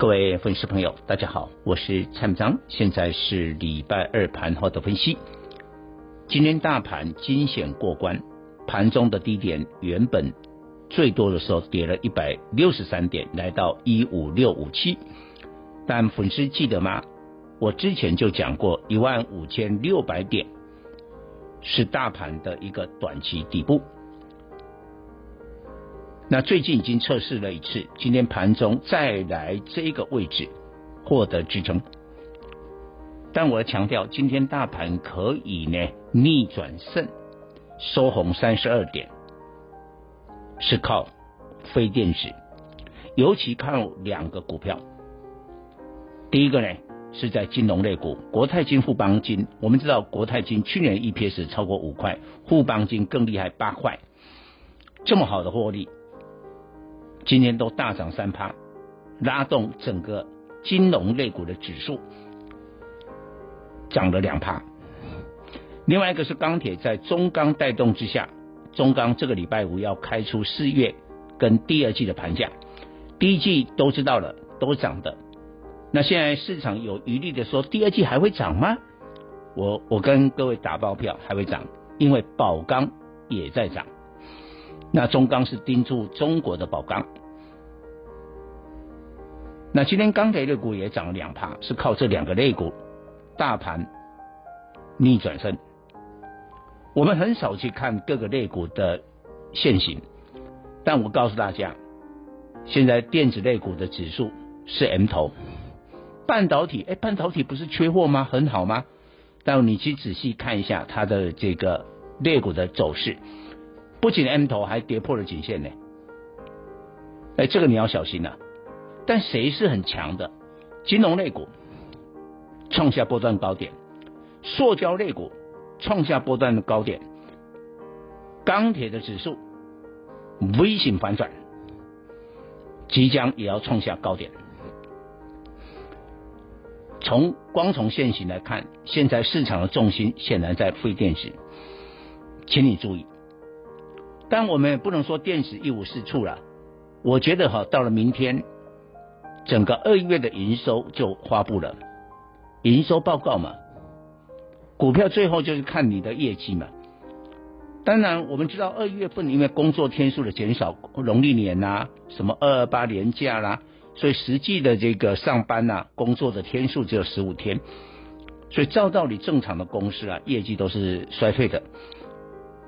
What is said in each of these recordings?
各位粉丝朋友，大家好，我是蔡明章，现在是礼拜二盘后的分析。今天大盘惊险过关，盘中的低点原本最多的时候跌了一百六十三点，来到一五六五七。但粉丝记得吗？我之前就讲过，一万五千六百点是大盘的一个短期底部。那最近已经测试了一次，今天盘中再来这个位置获得支撑，但我要强调，今天大盘可以呢逆转胜，收红三十二点，是靠非电子，尤其靠两个股票。第一个呢是在金融类股，国泰金、富邦金。我们知道国泰金去年 EPS 超过五块，富邦金更厉害八块，这么好的获利。今天都大涨三趴，拉动整个金融类股的指数涨了两趴。另外一个是钢铁，在中钢带动之下，中钢这个礼拜五要开出四月跟第二季的盘价，第一季都知道了，都涨的。那现在市场有余力的说，第二季还会涨吗？我我跟各位打包票，还会涨，因为宝钢也在涨。那中钢是盯住中国的宝钢，那今天钢铁类股也涨了两趴，是靠这两个类股，大盘逆转胜。我们很少去看各个类股的线型，但我告诉大家，现在电子类股的指数是 M 头，半导体，哎，半导体不是缺货吗？很好吗？但你去仔细看一下它的这个类股的走势。不仅 M 头还跌破了颈线呢，哎，这个你要小心呐、但谁是很强的？金融类股创下波段高点，塑胶类股创下波段的高点，钢铁的指数 V 型反转，即将也要创下高点。从光从现行来看，现在市场的重心显然在非电子，请你注意。但我们也不能说电子一无是处了。我觉得哈，到了明天，整个二月的营收就发布了，营收报告嘛，股票最后就是看你的业绩嘛。当然，我们知道二月份因为工作天数的减少，农历年呐、什么二二八年假啦，所以实际的这个上班呐、啊，工作的天数只有十五天，所以照道理正常的公司啊，业绩都是衰退的。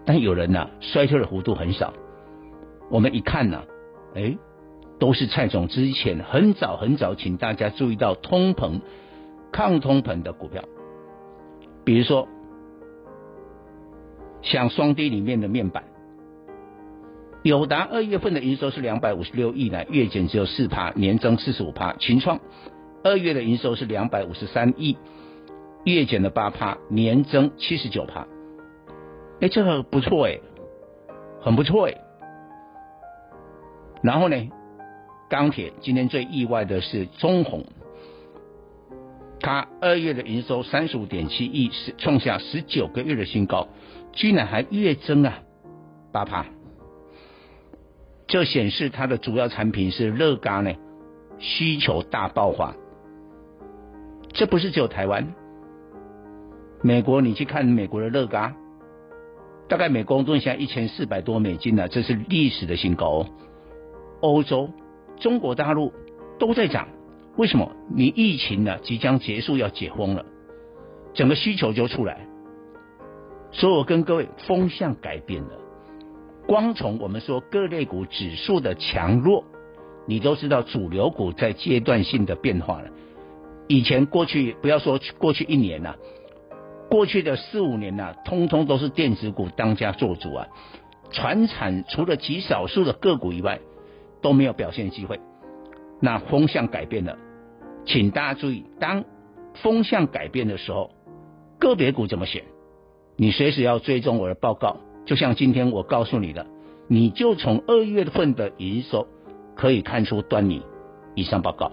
但有人呢、衰退的幅度很少。我们一看呢、哎，都是蔡总之前很早很早，请大家注意到通膨、抗通膨的股票，比如说像双低里面的面板，友达二月份的营收是两百五十六亿呢，月减只有四趴，年增四十五趴。群创二月的营收是两百五十三亿，月减了八趴，年增七十九趴。哎，这个不错哎，很不错哎。然后呢，钢铁今天最意外的是中鸿，它二月的营收三十五点七亿，是创下十九个月的新高，居然还月增啊八趴。这显示它的主要产品是乐轧呢，需求大爆发。这不是只有台湾，美国你去看美国的乐轧。大概每公吨现在一千四百多美金呢，这是历史的新高。欧洲、中国大陆都在涨，为什么？你疫情呢即将结束，要解封了，整个需求就出来。所以我跟各位，风向改变了。光从我们说各类股指数的强弱，你都知道主流股在阶段性的变化了。以前过去不要说过去一年了。过去的四五年呐、啊，通通都是电子股当家做主啊，传产除了极少数的个股以外，都没有表现机会。那风向改变了，请大家注意，当风向改变的时候，个别股怎么选？你随时要追踪我的报告，就像今天我告诉你的，你就从二月份的营收可以看出端倪。以上报告。